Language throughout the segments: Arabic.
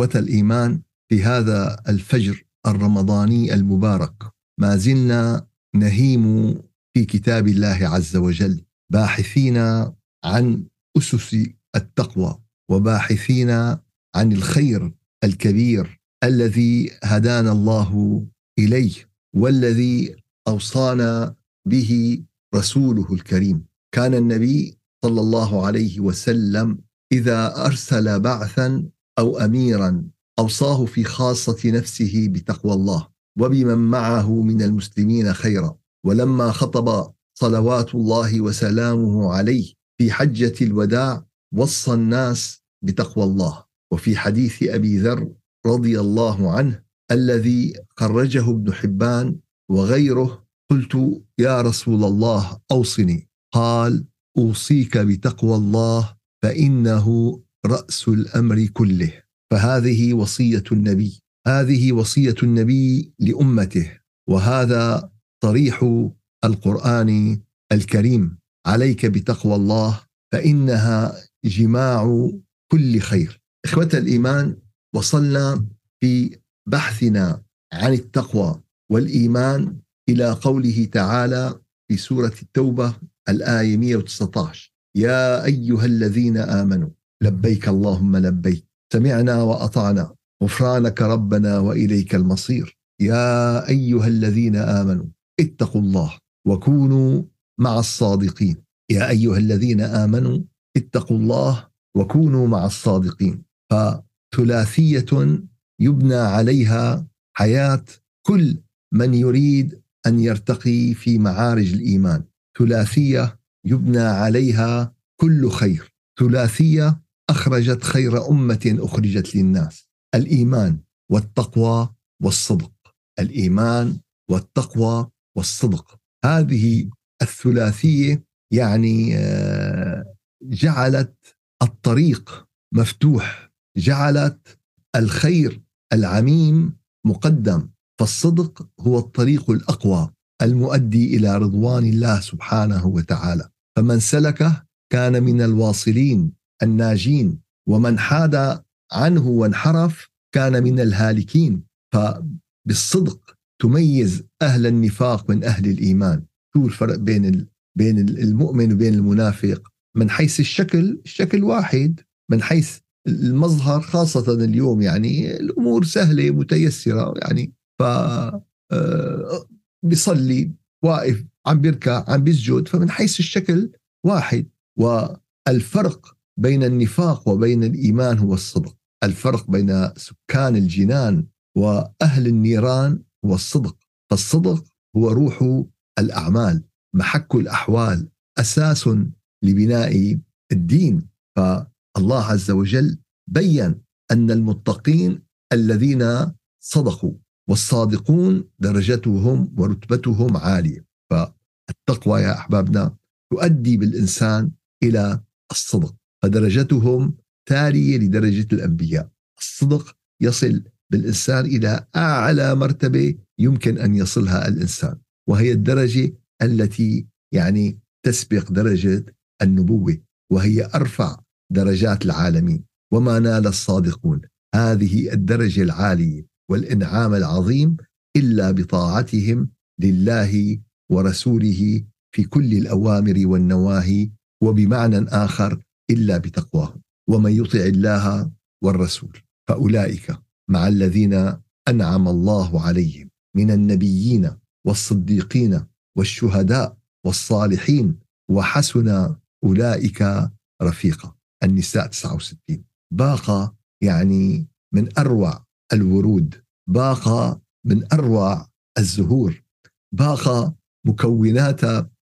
إخوة الإيمان في هذا الفجر الرمضاني المبارك. ما زلنا نهيم في كتاب الله عز وجل باحثين عن أسس التقوى وباحثين عن الخير الكبير الذي هدانا الله إليه والذي أوصانا به رسوله الكريم. كان النبي صلى الله عليه وسلم إذا أرسل بعثا أو أميرا أوصاه في خاصة نفسه بتقوى الله وبمن معه من المسلمين خيرا. ولما خطب صلوات الله وسلامه عليه في حجة الوداع وصى الناس بتقوى الله. وفي حديث أبي ذر رضي الله عنه الذي خرجه ابن حبان وغيره قلت يا رسول الله أوصني. قال أوصيك بتقوى الله فإنه رأس الأمر كله. فهذه وصية النبي. هذه وصية النبي لأمته. وهذا صريح القرآن الكريم. عليك بتقوى الله فإنها جماع كل خير. إخوة الإيمان وصلنا في بحثنا عن التقوى والإيمان إلى قوله تعالى في سورة التوبة الآية 119 يا أيها الذين آمنوا لبيك اللهم لبيك. سمعنا وأطعنا. غفرانك ربنا وإليك المصير. يا أيها الذين آمنوا اتقوا الله وكونوا مع الصادقين. يا أيها الذين آمنوا اتقوا الله وكونوا مع الصادقين. فثلاثية يبنى عليها حياة كل من يريد أن يرتقي في معارج الإيمان. ثلاثية يبنى عليها كل خير. ثلاثية أخرجت خير أمة أخرجت للناس. الإيمان والتقوى والصدق. الإيمان والتقوى والصدق. هذه الثلاثية يعني آه، جعلت الطريق مفتوح. جعلت الخير العميم مقدم. فالصدق هو الطريق الأقوى المؤدي إلى رضوان الله سبحانه وتعالى. فمن سلكه كان من الواصلين. الناجين ومن حاد عنه وانحرف كان من الهالكين. فبالصدق تميز أهل النفاق من أهل الإيمان. شو الفرق بين بين المؤمن وبين المنافق؟ من حيث الشكل الشكل واحد. من حيث المظهر خاصة اليوم يعني الأمور سهلة متيسرة يعني. ف آه، بيصلي واقف عم بيركع عم بيسجد. فمن حيث الشكل واحد. والفرق بين النفاق وبين الإيمان هو الصدق. الفرق بين سكان الجنان وأهل النيران هو الصدق. فالصدق هو روح الأعمال. محك الأحوال أساس لبناء الدين. فالله عز وجل بين أن المتقين الذين صدقوا والصادقون درجتهم ورتبتهم عالية. فالتقوى يا أحبابنا تؤدي بالإنسان إلى الصدق. فدرجتهم تالية لدرجة الأنبياء. الصدق يصل بالإنسان إلى أعلى مرتبة يمكن أن يصلها الإنسان وهي الدرجة التي يعني تسبق درجة النبوة وهي أرفع درجات العالمين. وما نال الصادقون؟ هذه الدرجة العالية والإنعام العظيم إلا بطاعتهم لله ورسوله في كل الأوامر والنواهي وبمعنى آخر إلا بتقواهم ومن يطع الله والرسول فأولئك مع الذين أنعم الله عليهم من النبيين والصديقين والشهداء والصالحين وحسن أولئك رفيقا. النساء 69 باقة يعني من أروع الورود باقة من أروع الزهور باقة مكونات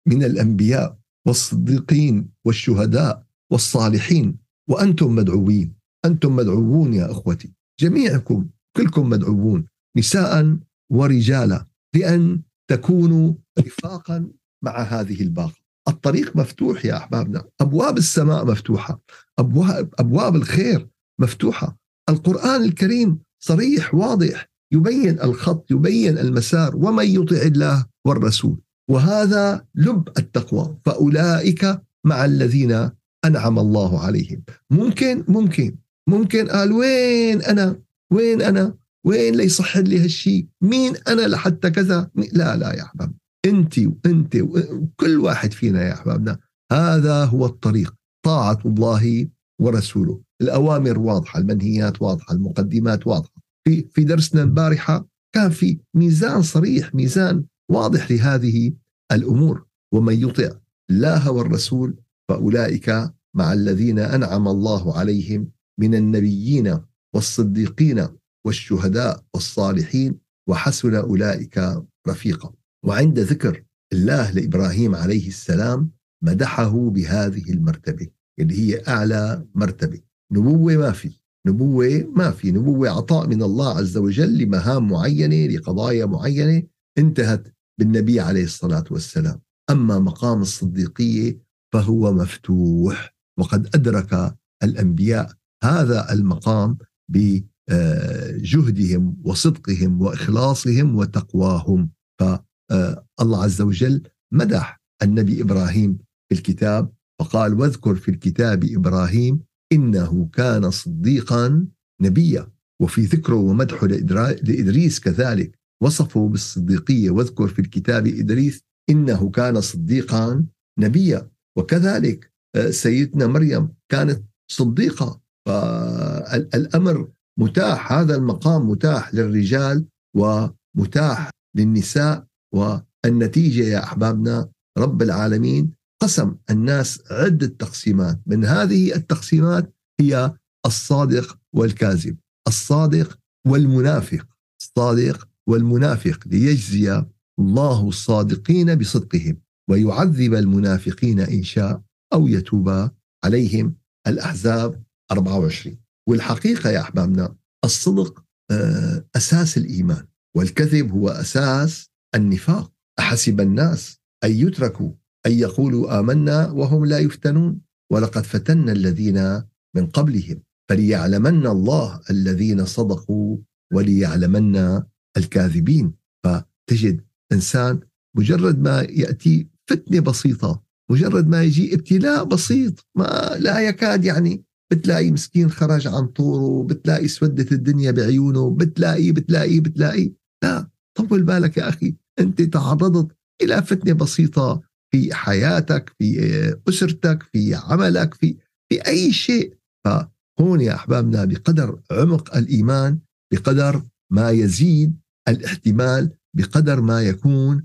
من الأنبياء والصديقين والشهداء والصالحين وأنتم مدعوين. أنتم مدعوون يا أخوتي. جميعكم كلكم مدعوون نساء ورجالا لأن تكونوا رفاقا مع هذه الباقة. الطريق مفتوح يا أحبابنا. أبواب السماء مفتوحة. أبواب, أبواب الخير مفتوحة. القرآن الكريم صريح واضح يبين الخط يبين المسار ومن يطع الله والرسول. وهذا لب التقوى. فأولئك مع الذين أنعم الله عليهم. ممكن ممكن ممكن. قال وين أنا؟ وين أنا؟ وين ليصح لي هالشيء مين أنا لحتى كذا؟ لا لا يا أحباب. أنت وأنت وكل واحد فينا يا أحبابنا. هذا هو الطريق. طاعة الله ورسوله. الأوامر واضحة المنهيات واضحة المقدمات واضحة. في في درسنا البارحة كان في ميزان صريح ميزان واضح لهذه الأمور. ومن يطع الله والرسول فأولئك مع الذين أنعم الله عليهم من النبيين والصديقين والشهداء والصالحين وحسن أولئك رفيقا. وعند ذكر الله لإبراهيم عليه السلام مدحه بهذه المرتبة اللي هي أعلى مرتبة. نبوة ما في نبوة ما في نبوة عطاء من الله عز وجل لمهام معينة لقضايا معينة انتهت بالنبي عليه الصلاة والسلام. أما مقام الصديقية فهو مفتوح وقد أدرك الأنبياء هذا المقام بجهدهم وصدقهم وإخلاصهم وتقواهم. فالله عز وجل مدح النبي إبراهيم في الكتاب فقال واذكر في الكتاب إبراهيم إنه كان صديقا نبيا. وفي ذكره ومدحه لإدريس كذلك وصفه بالصديقية واذكر في الكتاب إدريس إنه كان صديقا نبيا. وكذلك آه، سيدنا مريم كانت صديقة فالامر متاح هذا المقام متاح للرجال ومتاح للنساء والنتيجة يا أحبابنا رب العالمين قسم الناس عدة تقسيمات. من هذه التقسيمات هي الصادق والكاذب الصادق والمنافق الصادق والمنافق ليجزي الله الصادقين بصدقهم. ويعذب المنافقين إن شاء أو يتوب عليهم الأحزاب 24 والحقيقة يا أحبابنا الصدق آه، أساس الإيمان والكذب هو أساس النفاق. أحسب الناس أن يتركوا أن يقولوا آمنا وهم لا يفتنون. ولقد فتنا الذين من قبلهم فليعلمن الله الذين صدقوا وليعلمن الكاذبين. فتجد إنسان مجرد ما يأتي فتنة بسيطة. مجرد ما يجي ابتلاء بسيط ما لا يكاد يعني بتلاقي مسكين خرج عن طوره بتلاقي سودت الدنيا بعيونه بتلاقي بتلاقي بتلاقي. لا طول بالك يا أخي أنت تعرضت إلى فتنة بسيطة في حياتك في أسرتك في عملك في في أي شيء. فهون يا أحبابنا بقدر عمق الإيمان بقدر ما يزيد الاحتمال بقدر ما يكون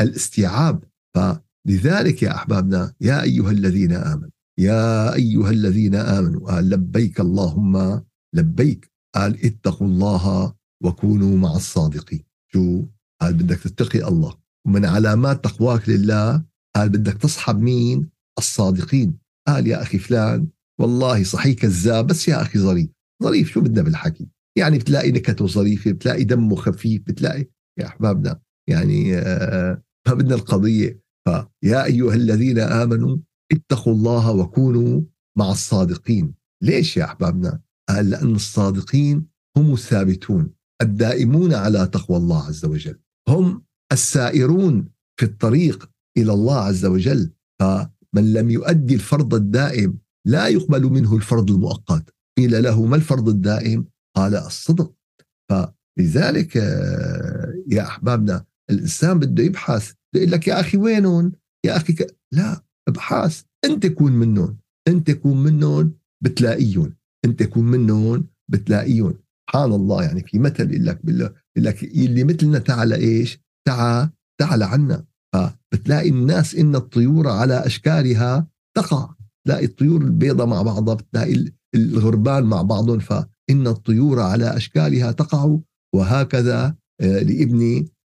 الاستيعاب. فلذلك يا أحبابنا يا أيها الذين آمنوا يا أيها الذين آمنوا قال لبيك اللهم لبيك قال اتقوا الله وكونوا مع الصادقين. شو؟ قال بدك تتقي الله. ومن علامات تقواك لله قال بدك تصحب مين؟ الصادقين. قال يا أخي فلان والله صحيح كذاب بس يا أخي ظريف. ظريف شو بدنا بالحكي؟ يعني بتلاقي نكته ظريفة بتلاقي دمه خفيف بتلاقي يا أحبابنا يعني آه بدنا القضية. فيا أيها الذين آمنوا اتقوا الله وكونوا مع الصادقين. ليش يا أحبابنا؟ قال لأن الصادقين هم الثابتون الدائمون على تقوى الله عز وجل. هم السائرون في الطريق إلى الله عز وجل. فمن لم يؤدي الفرض الدائم لا يقبل منه الفرض المؤقت. قيل له ما الفرض الدائم؟ قال الصدق. فلذلك يا أحبابنا الإنسان بده يبحث يقول لك يا أخي وينهم؟ يا أخي ك... لا ابحاث أنت كون منهم. أنت كون منهم بتلاقيهم. أنت كون منهم بتلاقيهم. سبحان الله يعني في مثل يقول لك يقول لك اللي مثلنا تعال إيش؟ تعال تعال عنا. فبتلاقي الناس إن الطيور على أشكالها تقع. تلاقي الطيور البيضاء مع بعضها بتلاقي الغربان مع بعضهم فإن الطيور على أشكالها تقع. وهكذا آه،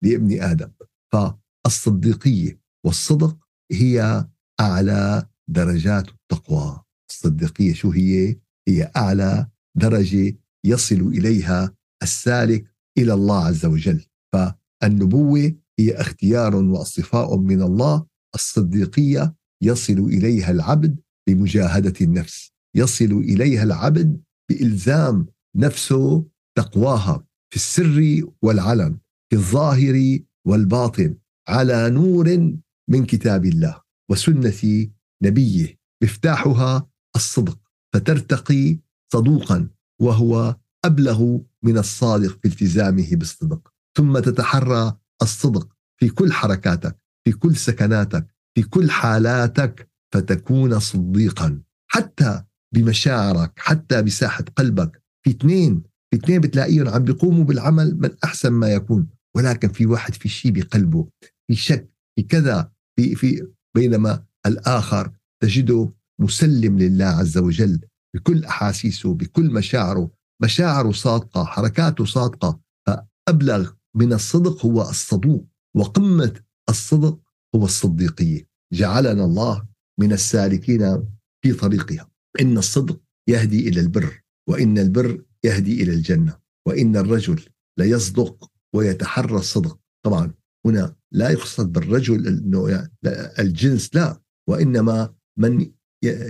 لابن آدم. فالصديقية والصدق هي أعلى درجات التقوى. الصديقية شو هي؟ هي أعلى درجة يصل إليها السالك إلى الله عز وجل. فالنبوة هي اختيار واصطفاء من الله. الصديقية يصل إليها العبد بمجاهدة النفس. يصل إليها العبد بإلزام نفسه تقواها في السر والعلن. في الظاهر والباطن على نور من كتاب الله وسنة نبيه مفتاحها الصدق فترتقي صدوقا وهو أبلغ من الصادق في التزامه بالصدق. ثم تتحرى الصدق في كل حركاتك في كل سكناتك في كل حالاتك فتكون صديقا. حتى بمشاعرك حتى بساحة قلبك. في اثنين في اثنين بتلاقيهم عم بيقوموا بالعمل من أحسن ما يكون. ولكن في واحد في شيء بقلبه في شك في كذا في في بينما الآخر تجده مسلم لله عز وجل بكل أحاسيسه بكل مشاعره. مشاعره صادقة حركاته صادقة. فأبلغ من الصدق هو الصدوق وقمة الصدق هو الصديقية. جعلنا الله من السالكين في طريقها. إن الصدق يهدي إلى البر وإن البر يهدي إلى الجنة وإن الرجل ليصدق ويتحرى الصدق. طبعا هنا لا يقصد بالرجل إنه يعني الجنس لا وإنما من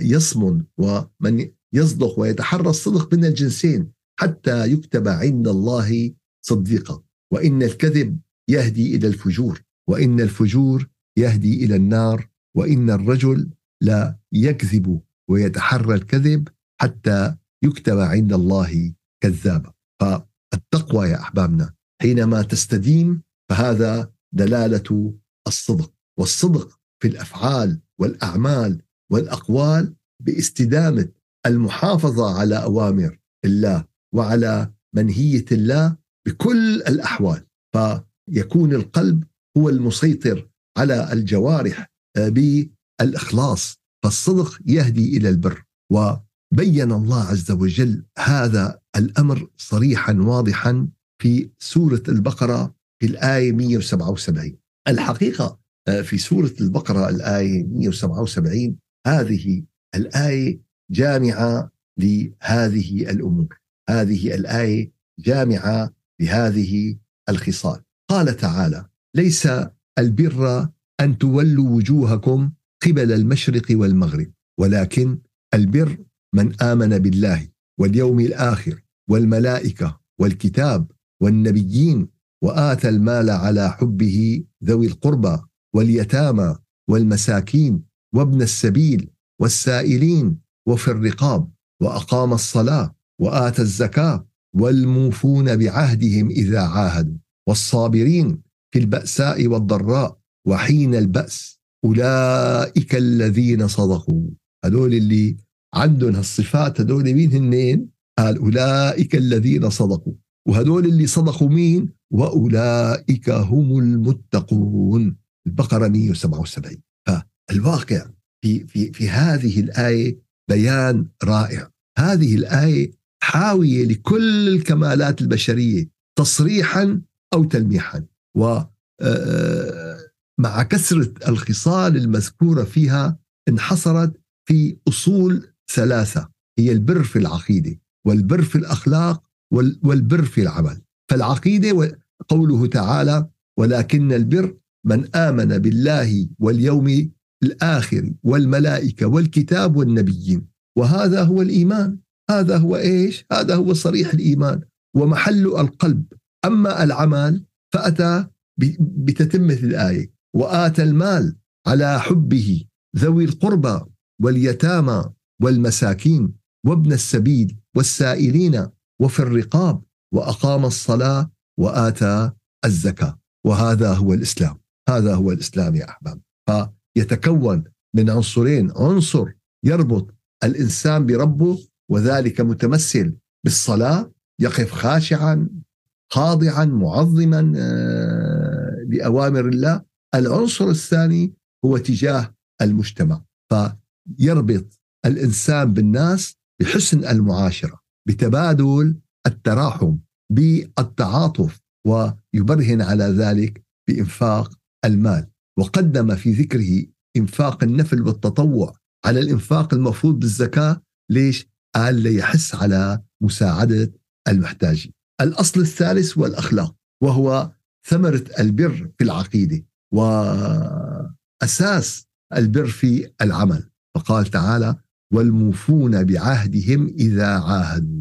يصمن ومن يصدق ويتحرى الصدق من الجنسين حتى يكتب عند الله صديقا. وإن الكذب يهدي إلى الفجور وإن الفجور يهدي إلى النار وإن الرجل لا يكذب ويتحرى الكذب حتى يكتب عند الله كذابا. فالتقوى يا أحبابنا حينما تستديم فهذا دلالة الصدق. والصدق في الأفعال والأعمال والأقوال باستدامة المحافظة على أوامر الله وعلى منهية الله بكل الأحوال. فيكون القلب هو المسيطر على الجوارح آه، بالإخلاص. فالصدق يهدي إلى البر. وبين الله عز وجل هذا الأمر صريحا واضحا في سورة البقرة في الآية 177 الحقيقة آه، في سورة البقرة الآية 177 هذه الآية جامعة لهذه الأمور. هذه الآية جامعة لهذه الخصال. قال تعالى ليس البر أن تولوا وجوهكم قبل المشرق والمغرب ولكن البر من آمن بالله واليوم الآخر والملائكة والكتاب والنبيين وآتى المال على حبه ذوي القربى واليتامى والمساكين وابن السبيل والسائلين وفي الرقاب وأقام الصلاة واتى الزكاة والموفون بعهدهم إذا عاهدوا والصابرين في البأساء والضراء وحين البأس أولئك الذين صدقوا. هذول اللي عندهم هالصفات هذول مين هنين؟ قال أولئك الذين صدقوا. وهذول اللي صدقوا مين؟ وأولئك هم المتقون. البقرة 177 فالواقع في في في هذه الآية بيان رائع. هذه الآية حاوية لكل الكمالات البشرية تصريحا أو تلميحا. و آه، آه، مع كثره الخصال المذكورة فيها انحصرت في أصول ثلاثة. هي البر في العقيدة والبر في الأخلاق والبر في العمل. فالعقيدة قوله تعالى ولكن البر من آمن بالله واليوم الآخر والملائكة والكتاب والنبيين وهذا هو الإيمان. هذا هو إيش؟ هذا هو صريح الإيمان. ومحل القلب. أما العمل فأتى بتتمة الآية وآتى المال على حبه ذوي القربى واليتامى والمساكين وابن السبيل والسائلين وفي الرقاب وأقام الصلاة وآتى الزكاة. وهذا هو الإسلام. هذا هو الإسلام يا أحباب. فيتكون من عنصرين. عنصر يربط الإنسان بربه وذلك متمثل بالصلاة يقف خاشعا خاضعا معظما آه، لأوامر الله. العنصر الثاني هو تجاه المجتمع. فيربط الإنسان بالناس بحسن المعاشرة. بتبادل التراحم بالتعاطف ويبرهن على ذلك بإنفاق المال وقدم في ذكره إنفاق النفل والتطوع على الإنفاق المفروض بالزكاة ليش؟ قال ليحس على مساعدة المحتاجين. الأصل الثالث والأخلاق وهو ثمرة البر في العقيدة وأساس البر في العمل فقال تعالى والموفون بعهدهم إذا عاهدوا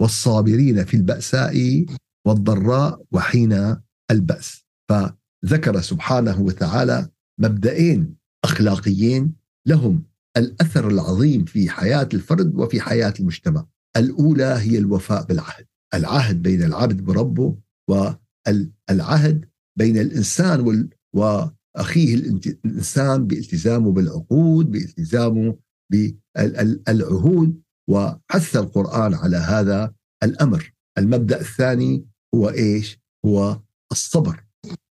والصابرين في البأساء والضراء وحين البأس. فذكر سبحانه وتعالى مبدئين أخلاقيين لهم الأثر العظيم في حياة الفرد وفي حياة المجتمع. الأولى هي الوفاء بالعهد العهد بين العبد بربه والعهد بين الإنسان وأخيه الإنسان بالتزامه بالعقود بالتزامه بالعهود وحث القرآن على هذا الأمر. المبدأ الثاني هو إيش؟ هو الصبر.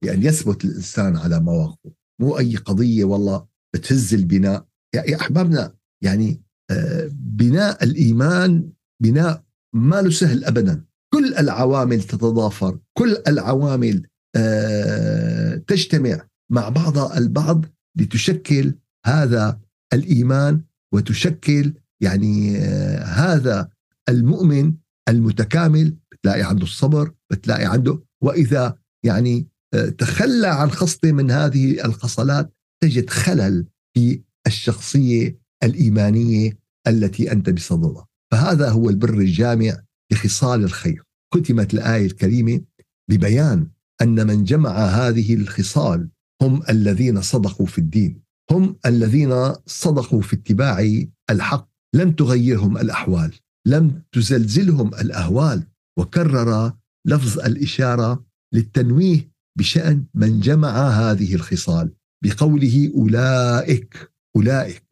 يعني يثبت الإنسان على مواقفه. مو أي قضية والله بتهز البناء. يا أحبابنا يعني آه، بناء الإيمان بناء ما له سهل أبدا. كل العوامل تتضافر. كل العوامل آه، تجتمع مع بعضها البعض لتشكل هذا الإيمان وتشكل يعني آه، هذا المؤمن المتكامل بتلاقي عنده الصبر بتلاقي عنده وإذا يعني تخلى عن خصلة من هذه الخصلات تجد خلل في الشخصية الإيمانية التي أنت بصددها فهذا هو البر الجامع لخصال الخير. ختمت الآية الكريمة ببيان أن من جمع هذه الخصال هم الذين صدقوا في الدين هم الذين صدقوا في اتباع الحق. لم تغيرهم الأحوال لم تزلزلهم الأهوال. وكرر لفظ الإشارة للتنويه بشأن من جمع هذه الخصال بقوله أولئك أولئك.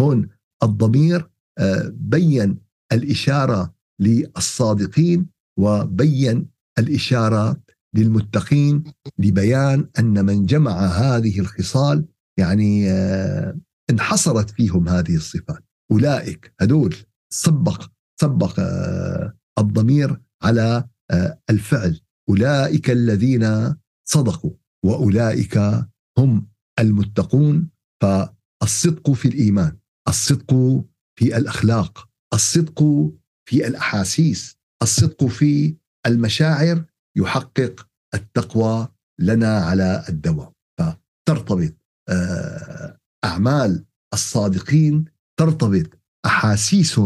هون الضمير آه، بين الإشارة للصادقين وبين الإشارة للمتقين لبيان أن من جمع هذه الخصال يعني آه، انحصرت فيهم هذه الصفات. أولئك هدول سبق سبق آه، الضمير على الفعل. أولئك الذين صدقوا وأولئك هم المتقون. فالصدق في الإيمان الصدق في الأخلاق الصدق في الأحاسيس الصدق في المشاعر يحقق التقوى لنا على الدوام. فترتبط آه، أعمال الصادقين ترتبط أحاسيس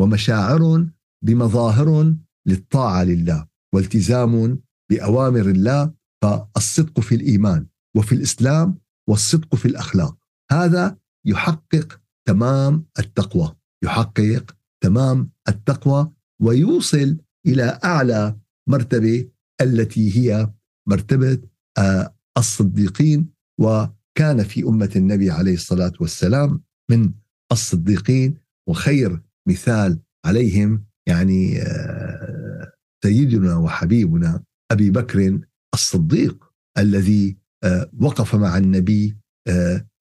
ومشاعر بمظاهر للطاعة لله والتزام بأوامر الله فالصدق في الإيمان وفي الإسلام والصدق في الأخلاق. هذا يحقق تمام التقوى يحقق تمام التقوى ويوصل إلى أعلى مرتبة التي هي مرتبة آه، الصديقين وكان في أمة النبي عليه الصلاة والسلام من الصديقين وخير مثال عليهم يعني آه، سيدنا وحبيبنا أبي بكر الصديق الذي آه، وقف مع النبي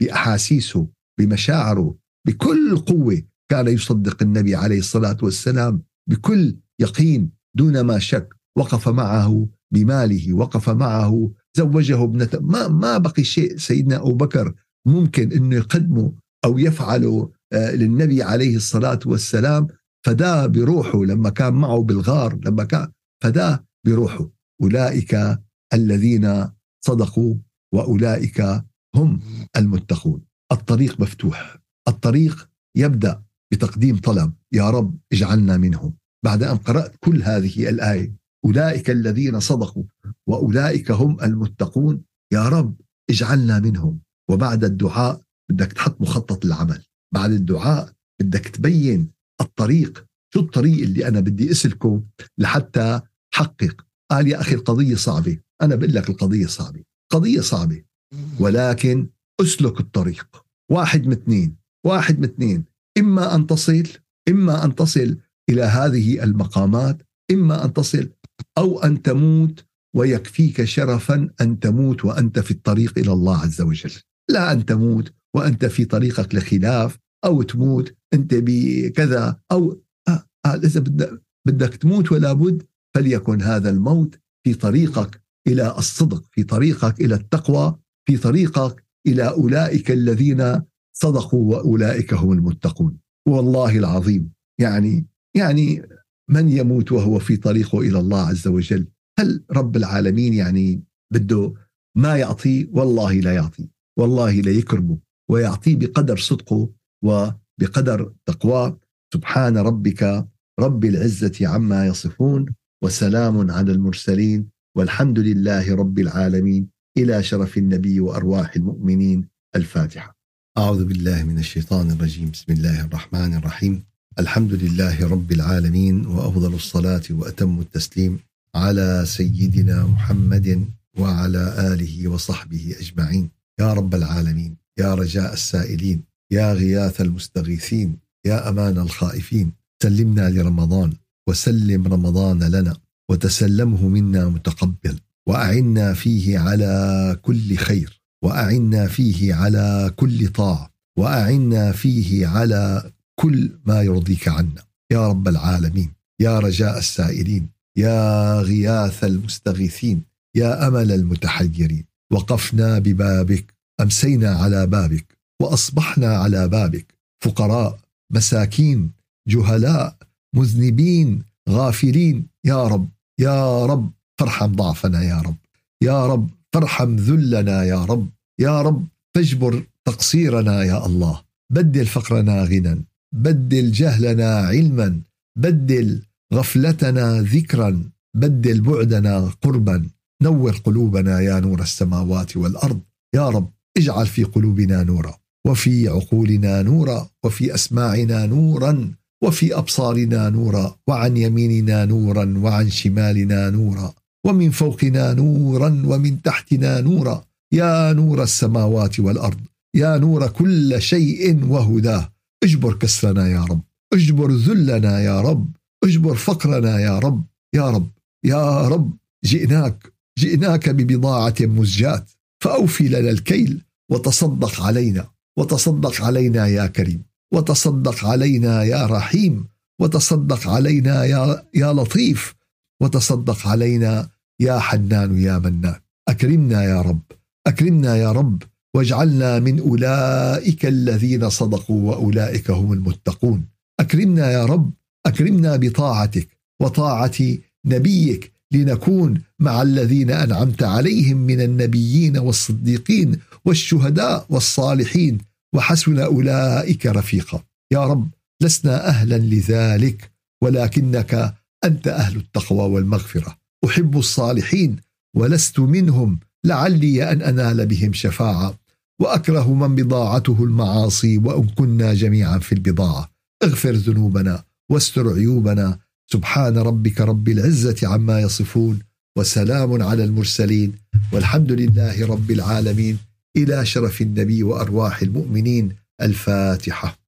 بأحاسيسه بمشاعره بكل قوة كان يصدق النبي عليه الصلاة والسلام بكل يقين دون ما شك وقف معه بماله وقف معه زوجه ابنته ما ما بقي شيء سيدنا أبو بكر ممكن إنه يقدمه أو يفعله آه، للنبي عليه الصلاة والسلام فدا بروحه لما كان معه بالغار لما كان فدا بروحه. أولئك الذين صدقوا وأولئك هم المتقون. الطريق مفتوح. الطريق يبدأ بتقديم طلب. يا رب اجعلنا منهم. بعد أن قرأت كل هذه الآية أولئك الذين صدقوا وأولئك هم المتقون يا رب اجعلنا منهم. وبعد الدعاء بدك تحط مخطط العمل بعد الدعاء بدك تبين الطريق شو الطريق اللي أنا بدي أسلكه لحتى حقق قال يا أخي القضية صعبة أنا بقول لك القضية صعبة قضية صعبة. ولكن أسلك الطريق واحد من اثنين واحد من اثنين إما أن تصل إما أن تصل إلى هذه المقامات إما أن تصل أو أن تموت ويكفيك شرفا أن تموت وأنت في الطريق إلى الله عز وجل. لا أن تموت وأنت في طريقك لخلاف أو تموت أنت بكذا أو آه آه اذا بدك تموت ولا بد فليكن هذا الموت في طريقك إلى الصدق في طريقك إلى التقوى في طريقك إلى أولئك الذين صدقوا وأولئك هم المتقون. والله العظيم يعني يعني من يموت وهو في طريقه إلى الله عز وجل؟ هل رب العالمين يعني بده ما يعطيه والله لا يعطي والله لا يكرمه. ويعطيه بقدر صدقه وبقدر تقواه. سبحان ربك رب العزة عما يصفون وسلام على المرسلين والحمد لله رب العالمين. إلى شرف النبي وأرواح المؤمنين. الفاتحة. أعوذ بالله من الشيطان الرجيم، بسم الله الرحمن الرحيم. الحمد لله رب العالمين وأفضل الصلاة وأتم التسليم على سيدنا محمد وعلى آله وصحبه أجمعين. يا رب العالمين. يا رجاء السائلين يا غياث المستغيثين يا أمان الخائفين سلمنا لرمضان وسلم رمضان لنا وتسلمه منا متقبل وأعنا فيه على كل خير وأعنا فيه على كل طاعة وأعنا فيه على كل ما يرضيك عنا. يا رب العالمين يا رجاء السائلين يا غياث المستغيثين يا أمل المتحيرين وقفنا ببابك أمسينا على بابك وأصبحنا على بابك فقراء مساكين جهلاء مذنبين غافلين. يا رب يا رب فارحم ضعفنا يا رب. يا رب فارحم ذلنا يا رب. يا رب فاجبر تقصيرنا يا الله. بدل فقرنا غنى بدل جهلنا علما بدل غفلتنا ذكرا بدل بعدنا قربا. نور قلوبنا يا نور السماوات والأرض. يا رب اجعل في قلوبنا نورا وفي عقولنا نورا وفي أسماعنا نورا وفي أبصارنا نورا وعن يميننا نورا وعن شمالنا نورا ومن فوقنا نورا ومن تحتنا نورا. يا نور السماوات والأرض يا نور كل شيء وهداه. اجبر كسرنا يا رب اجبر ذلنا يا رب اجبر فقرنا يا رب. يا رب يا رب جئناك جئناك ببضاعة مزجاة فأوفي لنا الكيل. وتصدق علينا وتصدق علينا يا كريم وتصدق علينا يا رحيم وتصدق علينا يا يا لطيف وتصدق علينا يا حنان يا منان. أكرمنا يا رب أكرمنا يا رب واجعلنا من أولئك الذين صدقوا وأولئك هم المتقون. أكرمنا يا رب أكرمنا بطاعتك وطاعة نبيك لنكون مع الذين أنعمت عليهم من النبيين والصديقين والشهداء والصالحين. وحسن أولئك رفيقا. يا رب لسنا أهلا لذلك ولكنك أنت أهل التقوى والمغفرة. أحب الصالحين ولست منهم لعلي أن أنال بهم شفاعة. وأكره من بضاعته المعاصي وأن كنا جميعا في البضاعة. اغفر ذنوبنا واستر عيوبنا سبحان ربك رب العزة عما يصفون وسلام على المرسلين والحمد لله رب العالمين إلى شرف النبي وأرواح المؤمنين الفاتحة.